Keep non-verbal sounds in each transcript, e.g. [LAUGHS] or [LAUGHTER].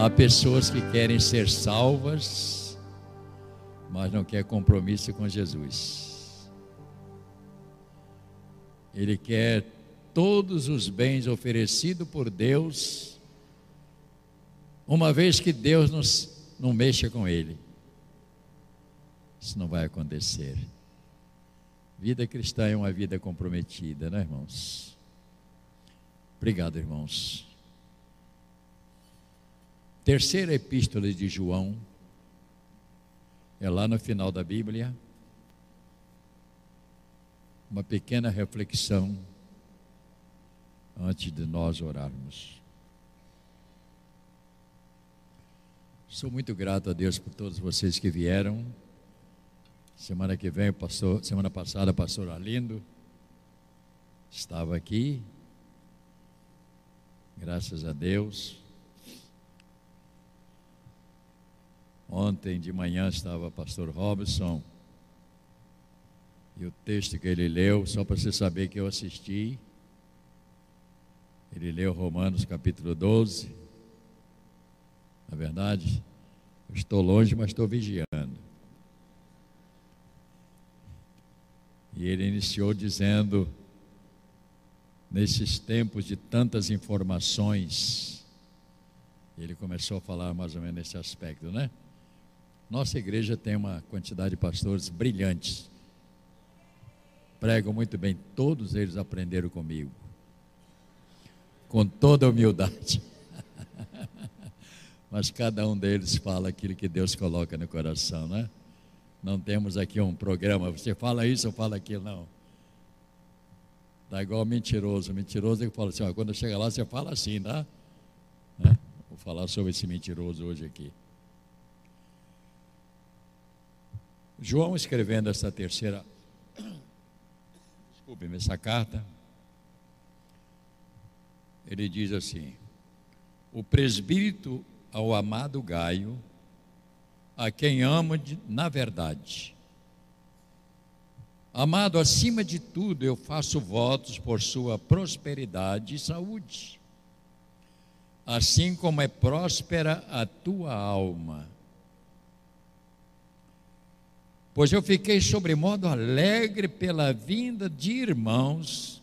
Há pessoas que querem ser salvas, mas não quer compromisso com Jesus. Ele quer todos os bens oferecidos por Deus, uma vez que Deus nos, não mexa com ele. Isso não vai acontecer. Vida cristã é uma vida comprometida, né, irmãos? Obrigado, irmãos. Terceira epístola de João, é lá no final da Bíblia, uma pequena reflexão antes de nós orarmos. Sou muito grato a Deus por todos vocês que vieram. Semana que vem, pastor, semana passada, pastor Arlindo estava aqui. Graças a Deus. Ontem de manhã estava o pastor Robson. E o texto que ele leu, só para você saber que eu assisti, ele leu Romanos capítulo 12. Na verdade, eu estou longe, mas estou vigiando. E ele iniciou dizendo: nesses tempos de tantas informações, ele começou a falar mais ou menos nesse aspecto, né? Nossa igreja tem uma quantidade de pastores brilhantes. Pregam muito bem, todos eles aprenderam comigo. Com toda humildade. [LAUGHS] Mas cada um deles fala aquilo que Deus coloca no coração, né? Não temos aqui um programa, você fala isso, eu falo aquilo, não. Tá igual mentiroso. Mentiroso é que fala assim, ó, quando chega lá, você fala assim, tá? Né? Vou falar sobre esse mentiroso hoje aqui. João escrevendo essa terceira, desculpe-me, essa carta, ele diz assim: o presbítero ao amado Gaio, a quem amo de, na verdade. Amado, acima de tudo, eu faço votos por sua prosperidade e saúde, assim como é próspera a tua alma pois eu fiquei sobremodo alegre pela vinda de irmãos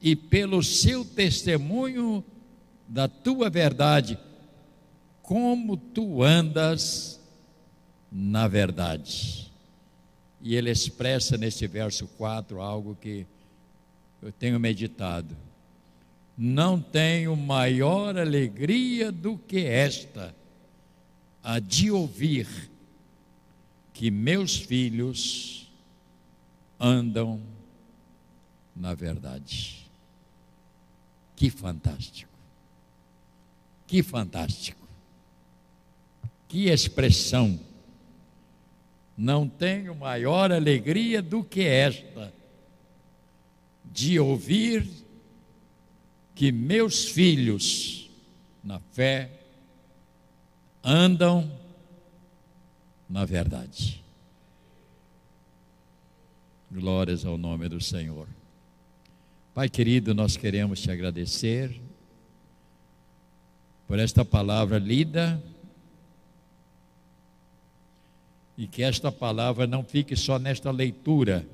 e pelo seu testemunho da tua verdade, como tu andas na verdade. E ele expressa nesse verso 4 algo que eu tenho meditado. Não tenho maior alegria do que esta, a de ouvir que meus filhos andam na verdade. Que fantástico! Que fantástico! Que expressão! Não tenho maior alegria do que esta, de ouvir que meus filhos, na fé, andam na verdade. Glórias ao nome do Senhor. Pai querido, nós queremos te agradecer por esta palavra lida e que esta palavra não fique só nesta leitura,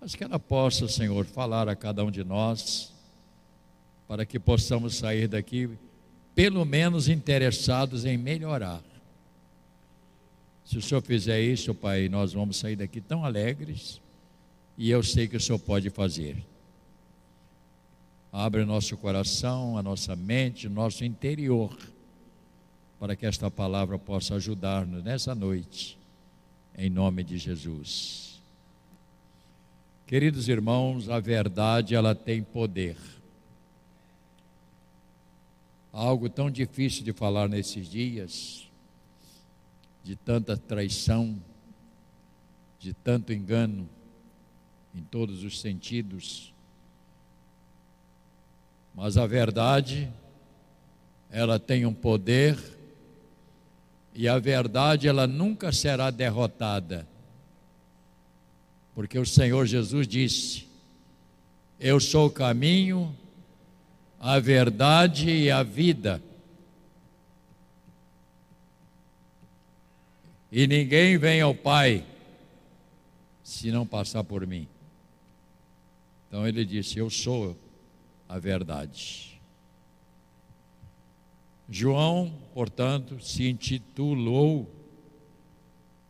mas que ela possa, Senhor, falar a cada um de nós, para que possamos sair daqui, pelo menos interessados em melhorar se o Senhor fizer isso, Pai, nós vamos sair daqui tão alegres e eu sei que o Senhor pode fazer. Abre o nosso coração, a nossa mente, o nosso interior, para que esta palavra possa ajudar-nos nessa noite, em nome de Jesus. Queridos irmãos, a verdade ela tem poder. Algo tão difícil de falar nesses dias, de tanta traição, de tanto engano em todos os sentidos. Mas a verdade, ela tem um poder e a verdade ela nunca será derrotada. Porque o Senhor Jesus disse: Eu sou o caminho, a verdade e a vida. E ninguém vem ao Pai se não passar por mim. Então ele disse: Eu sou a verdade. João, portanto, se intitulou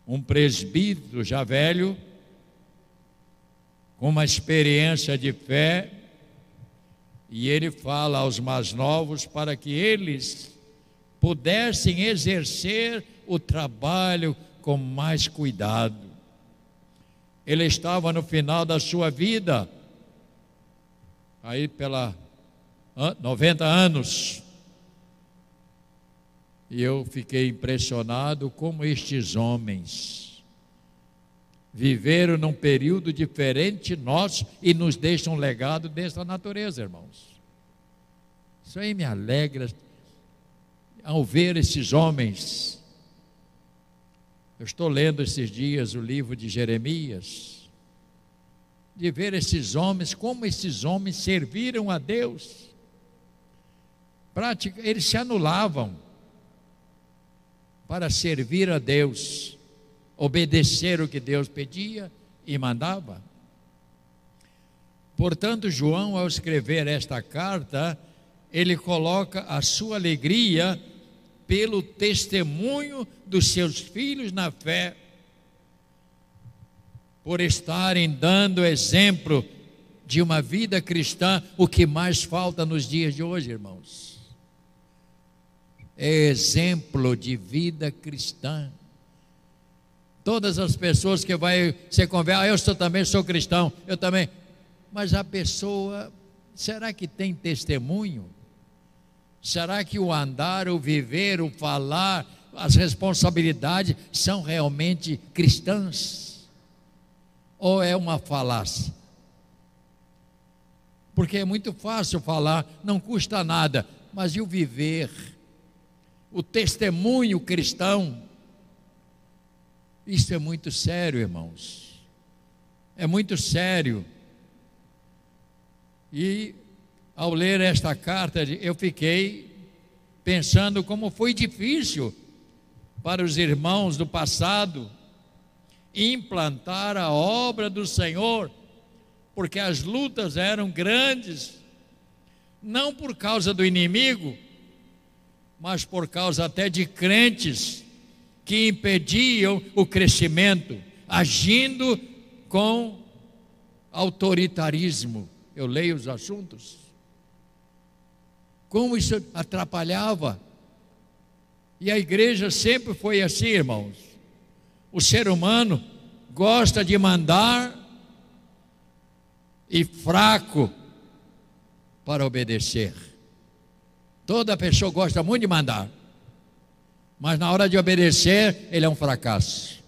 um presbítero já velho, com uma experiência de fé, e ele fala aos mais novos para que eles pudessem exercer o trabalho com mais cuidado. Ele estava no final da sua vida, aí pela 90 anos, e eu fiquei impressionado como estes homens viveram num período diferente nós e nos deixam um legado dessa natureza, irmãos. Isso aí me alegra ao ver esses homens. Eu estou lendo esses dias o livro de Jeremias, de ver esses homens, como esses homens serviram a Deus. Prática, eles se anulavam para servir a Deus, obedecer o que Deus pedia e mandava. Portanto, João, ao escrever esta carta, ele coloca a sua alegria pelo testemunho dos seus filhos na fé, por estarem dando exemplo de uma vida cristã, o que mais falta nos dias de hoje, irmãos é exemplo de vida cristã. Todas as pessoas que vai se converter, ah, eu sou, também sou cristão, eu também. Mas a pessoa, será que tem testemunho? Será que o andar, o viver, o falar, as responsabilidades são realmente cristãs? Ou é uma falácia? Porque é muito fácil falar, não custa nada, mas e o viver? o testemunho cristão. Isso é muito sério, irmãos. É muito sério. E ao ler esta carta, eu fiquei pensando como foi difícil para os irmãos do passado implantar a obra do Senhor, porque as lutas eram grandes, não por causa do inimigo, mas por causa até de crentes que impediam o crescimento, agindo com autoritarismo. Eu leio os assuntos. Como isso atrapalhava. E a igreja sempre foi assim, irmãos. O ser humano gosta de mandar e fraco para obedecer. Toda pessoa gosta muito de mandar, mas na hora de obedecer, ele é um fracasso,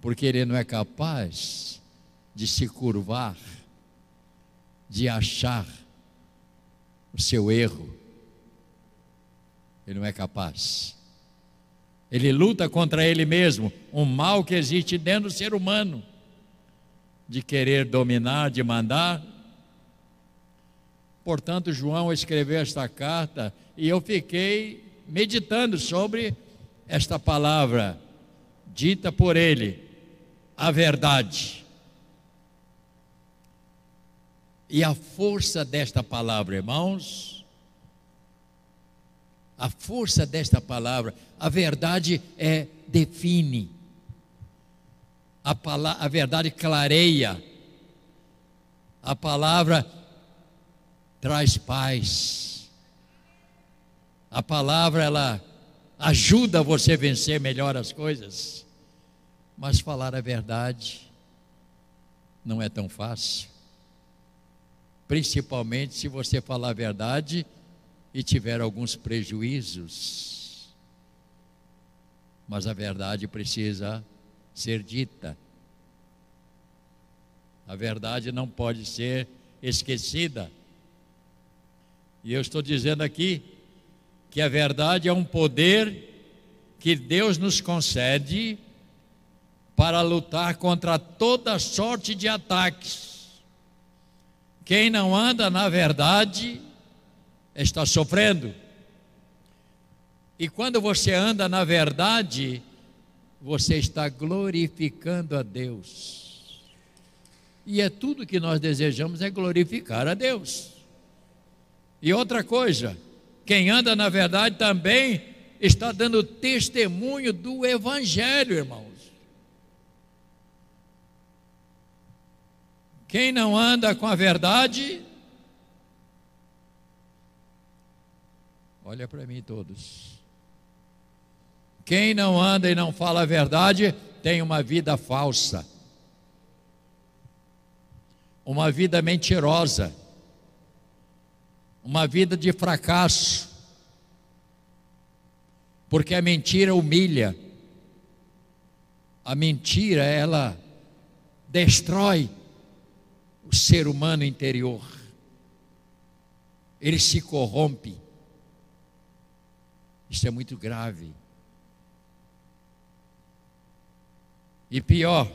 porque ele não é capaz de se curvar, de achar o seu erro. Ele não é capaz. Ele luta contra ele mesmo, um mal que existe dentro do ser humano, de querer dominar, de mandar, Portanto, João escreveu esta carta e eu fiquei meditando sobre esta palavra dita por ele, a verdade. E a força desta palavra, irmãos, a força desta palavra, a verdade é define. A, palavra, a verdade clareia. A palavra traz paz. A palavra ela ajuda você a vencer melhor as coisas. Mas falar a verdade não é tão fácil. Principalmente se você falar a verdade e tiver alguns prejuízos. Mas a verdade precisa ser dita. A verdade não pode ser esquecida. E eu estou dizendo aqui que a verdade é um poder que Deus nos concede para lutar contra toda sorte de ataques. Quem não anda na verdade está sofrendo. E quando você anda na verdade, você está glorificando a Deus. E é tudo que nós desejamos é glorificar a Deus. E outra coisa, quem anda na verdade também está dando testemunho do Evangelho, irmãos. Quem não anda com a verdade, olha para mim todos. Quem não anda e não fala a verdade tem uma vida falsa, uma vida mentirosa, uma vida de fracasso, porque a mentira humilha, a mentira ela destrói o ser humano interior, ele se corrompe. Isso é muito grave. E pior,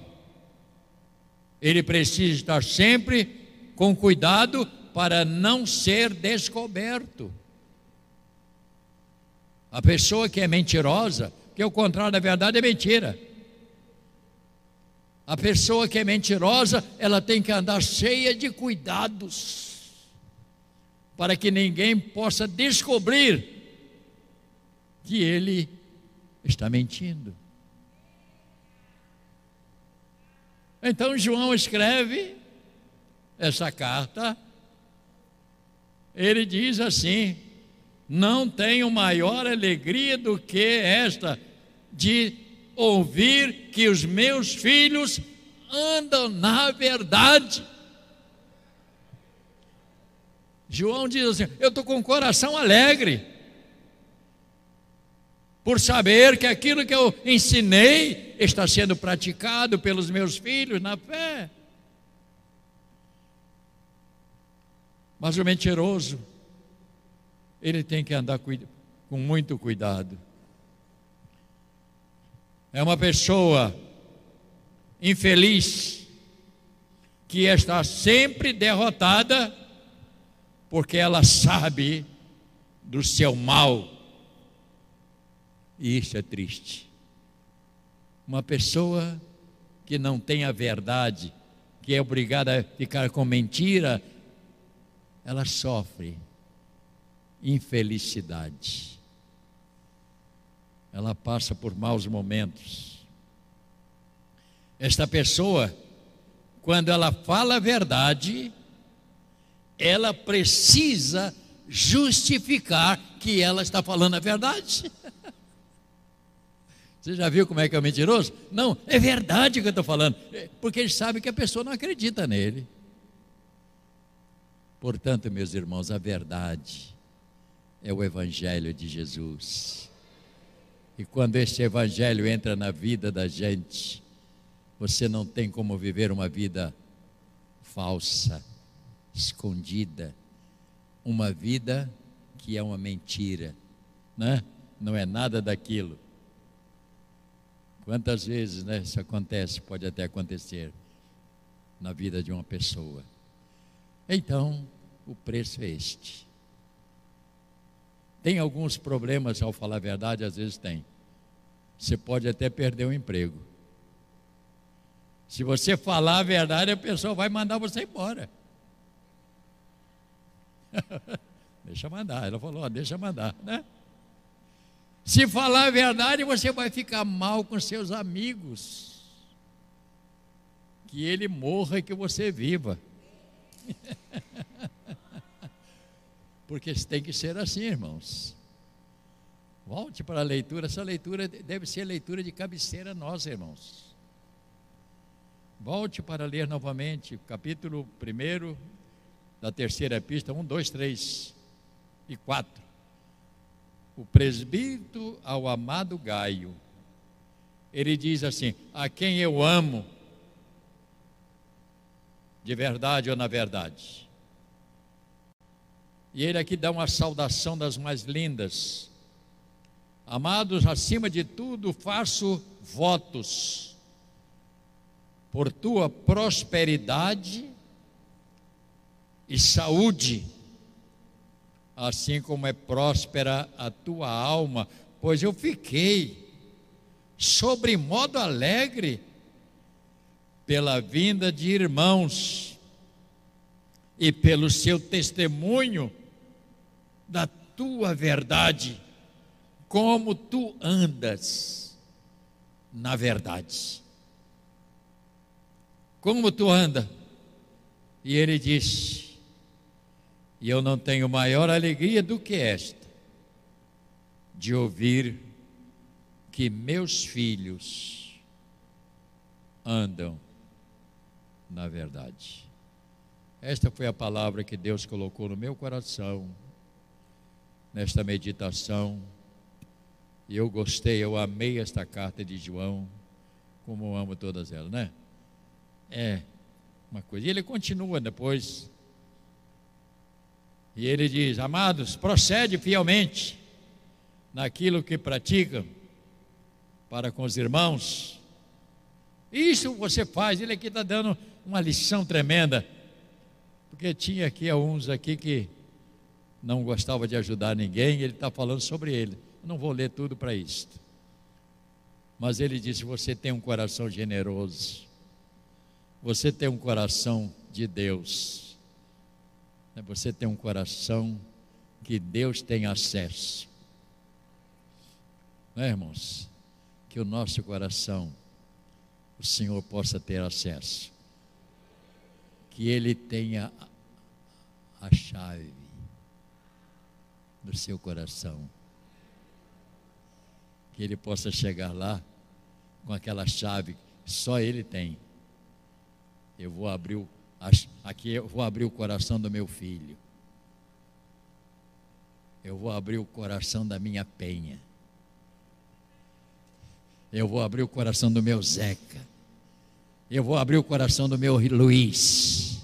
ele precisa estar sempre com cuidado para não ser descoberto. A pessoa que é mentirosa, que o contrário da verdade é mentira. A pessoa que é mentirosa, ela tem que andar cheia de cuidados, para que ninguém possa descobrir que ele está mentindo. Então João escreve essa carta. Ele diz assim: Não tenho maior alegria do que esta de ouvir que os meus filhos andam na verdade. João diz assim: Eu estou com o coração alegre por saber que aquilo que eu ensinei está sendo praticado pelos meus filhos na fé. Mas o mentiroso, ele tem que andar com muito cuidado. É uma pessoa infeliz que está sempre derrotada porque ela sabe do seu mal e isso é triste. Uma pessoa que não tem a verdade, que é obrigada a ficar com mentira, ela sofre infelicidade. Ela passa por maus momentos. Esta pessoa, quando ela fala a verdade, ela precisa justificar que ela está falando a verdade. [LAUGHS] Você já viu como é que é o mentiroso? Não, é verdade o que eu estou falando. É, porque ele sabe que a pessoa não acredita nele. Portanto, meus irmãos, a verdade é o Evangelho de Jesus. E quando este Evangelho entra na vida da gente, você não tem como viver uma vida falsa, escondida, uma vida que é uma mentira, né? não é nada daquilo. Quantas vezes né, isso acontece, pode até acontecer na vida de uma pessoa. Então, o preço é este. Tem alguns problemas ao falar a verdade, às vezes tem. Você pode até perder o emprego. Se você falar a verdade, a pessoa vai mandar você embora. [LAUGHS] deixa mandar. Ela falou, ó, deixa mandar, né? Se falar a verdade, você vai ficar mal com seus amigos. Que ele morra e que você viva. [LAUGHS] Porque tem que ser assim, irmãos. Volte para a leitura. Essa leitura deve ser leitura de cabeceira nossa, irmãos. Volte para ler novamente, capítulo 1 da terceira epístola, 1, 2, 3 e 4 o presbítero ao amado Gaio, ele diz assim: a quem eu amo, de verdade ou na verdade. E ele aqui dá uma saudação das mais lindas. Amados, acima de tudo, faço votos por tua prosperidade e saúde assim como é próspera a tua alma, pois eu fiquei sobre modo alegre pela vinda de irmãos e pelo seu testemunho da tua verdade, como tu andas na verdade. Como tu anda? E ele disse: E eu não tenho maior alegria do que esta, de ouvir que meus filhos andam na verdade. Esta foi a palavra que Deus colocou no meu coração, nesta meditação. Eu gostei, eu amei esta carta de João, como amo todas elas, né? É uma coisa. E ele continua depois. E ele diz: Amados, procede fielmente naquilo que praticam para com os irmãos. Isso você faz, ele aqui está dando uma lição tremenda. Porque tinha aqui alguns aqui que não gostava de ajudar ninguém, ele está falando sobre ele. Eu não vou ler tudo para isto. Mas ele disse: Você tem um coração generoso, você tem um coração de Deus, você tem um coração que Deus tem acesso. Não é, irmãos? que o nosso coração, o Senhor possa ter acesso. Que Ele tenha a chave do seu coração. Que Ele possa chegar lá com aquela chave que só Ele tem. Eu vou abrir o, aqui eu vou abrir o coração do meu filho. Eu vou abrir o coração da minha penha. Eu vou abrir o coração do meu Zeca. Eu vou abrir o coração do meu Luiz.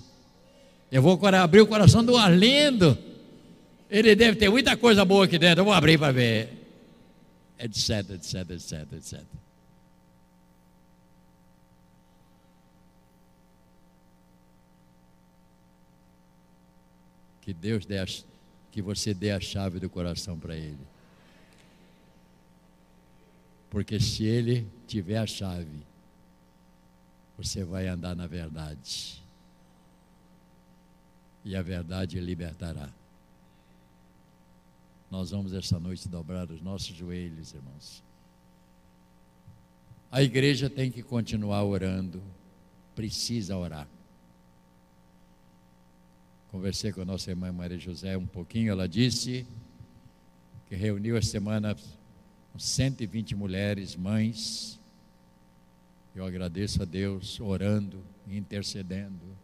Eu vou abrir o coração do Arlindo. Ele deve ter muita coisa boa aqui dentro. Eu vou abrir para ver. Etc, etc, etc, etc. Que Deus dê a, que você dê a chave do coração para ele. Porque se ele tiver a chave, você vai andar na verdade. E a verdade libertará. Nós vamos esta noite dobrar os nossos joelhos, irmãos. A igreja tem que continuar orando, precisa orar. Conversei com a nossa irmã Maria José um pouquinho, ela disse que reuniu a semana 120 mulheres, mães. Eu agradeço a Deus orando, intercedendo.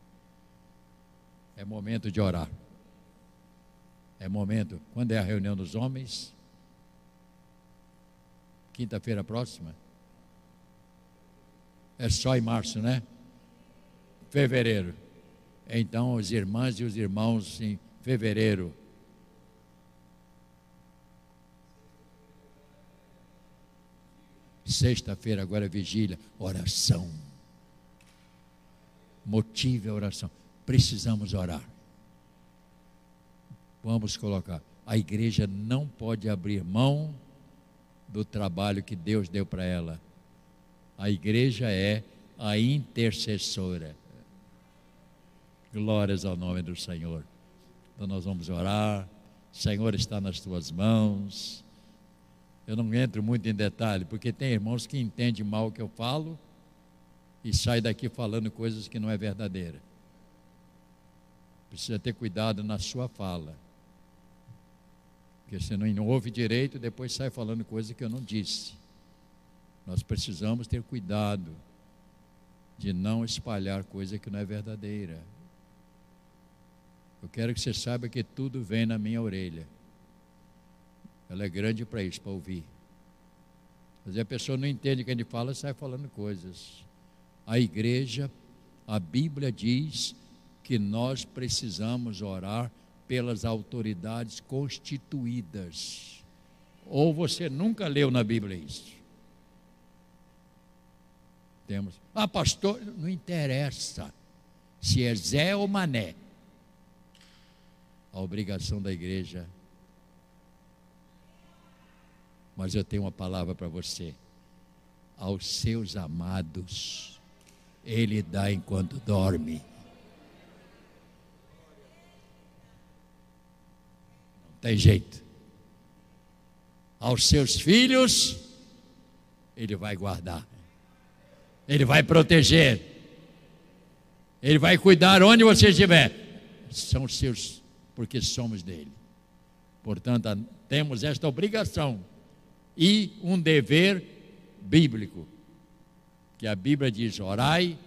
É momento de orar. É momento. Quando é a reunião dos homens? Quinta-feira próxima? É só em março, né? Fevereiro. Então, os irmãs e os irmãos em fevereiro Sexta-feira, agora é vigília, oração. Motive a oração. Precisamos orar. Vamos colocar. A igreja não pode abrir mão do trabalho que Deus deu para ela. A igreja é a intercessora. Glórias ao nome do Senhor. Então nós vamos orar. Senhor está nas tuas mãos. Eu não entro muito em detalhe, porque tem irmãos que entendem mal o que eu falo e saem daqui falando coisas que não é verdadeira. Precisa ter cuidado na sua fala. Porque você não ouve direito e depois sai falando coisas que eu não disse. Nós precisamos ter cuidado de não espalhar coisa que não é verdadeira. Eu quero que você saiba que tudo vem na minha orelha. Ela é grande para isso, para ouvir. Mas a pessoa não entende o que ele fala, sai falando coisas. A igreja, a Bíblia diz que nós precisamos orar pelas autoridades constituídas. Ou você nunca leu na Bíblia isso? Temos. Ah, pastor, não interessa se é Zé ou Mané. A obrigação da igreja mas eu tenho uma palavra para você. aos seus amados, Ele dá enquanto dorme. Tem jeito. Aos seus filhos, Ele vai guardar, Ele vai proteger, Ele vai cuidar onde você estiver. São seus, porque somos dele. Portanto, temos esta obrigação e um dever bíblico, que a Bíblia diz: orai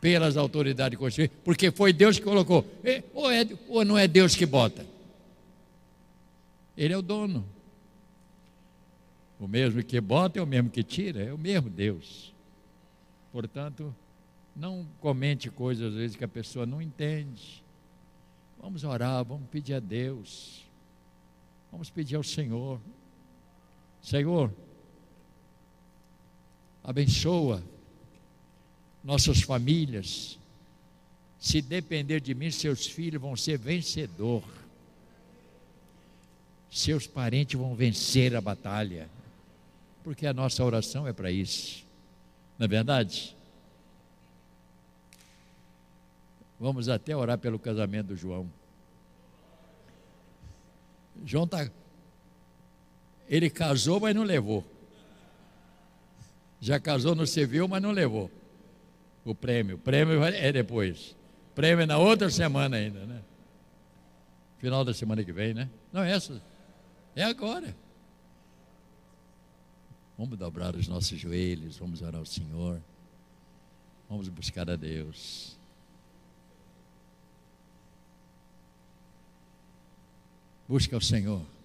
pelas autoridades constituídas, porque foi Deus que colocou. Ou, é, ou não é Deus que bota? Ele é o dono. O mesmo que bota é o mesmo que tira, é o mesmo Deus. Portanto, não comente coisas às vezes que a pessoa não entende. Vamos orar, vamos pedir a Deus. Vamos pedir ao Senhor. Senhor, abençoa nossas famílias. Se depender de mim, seus filhos vão ser vencedor. Seus parentes vão vencer a batalha. Porque a nossa oração é para isso. Não é verdade? Vamos até orar pelo casamento do João. João está. Ele casou, mas não levou. Já casou no civil, mas não levou o prêmio. O prêmio é depois. O prêmio é na outra semana ainda, né? Final da semana que vem, né? Não é essa. É agora. Vamos dobrar os nossos joelhos, vamos orar ao Senhor. Vamos buscar a Deus. Busca o Senhor.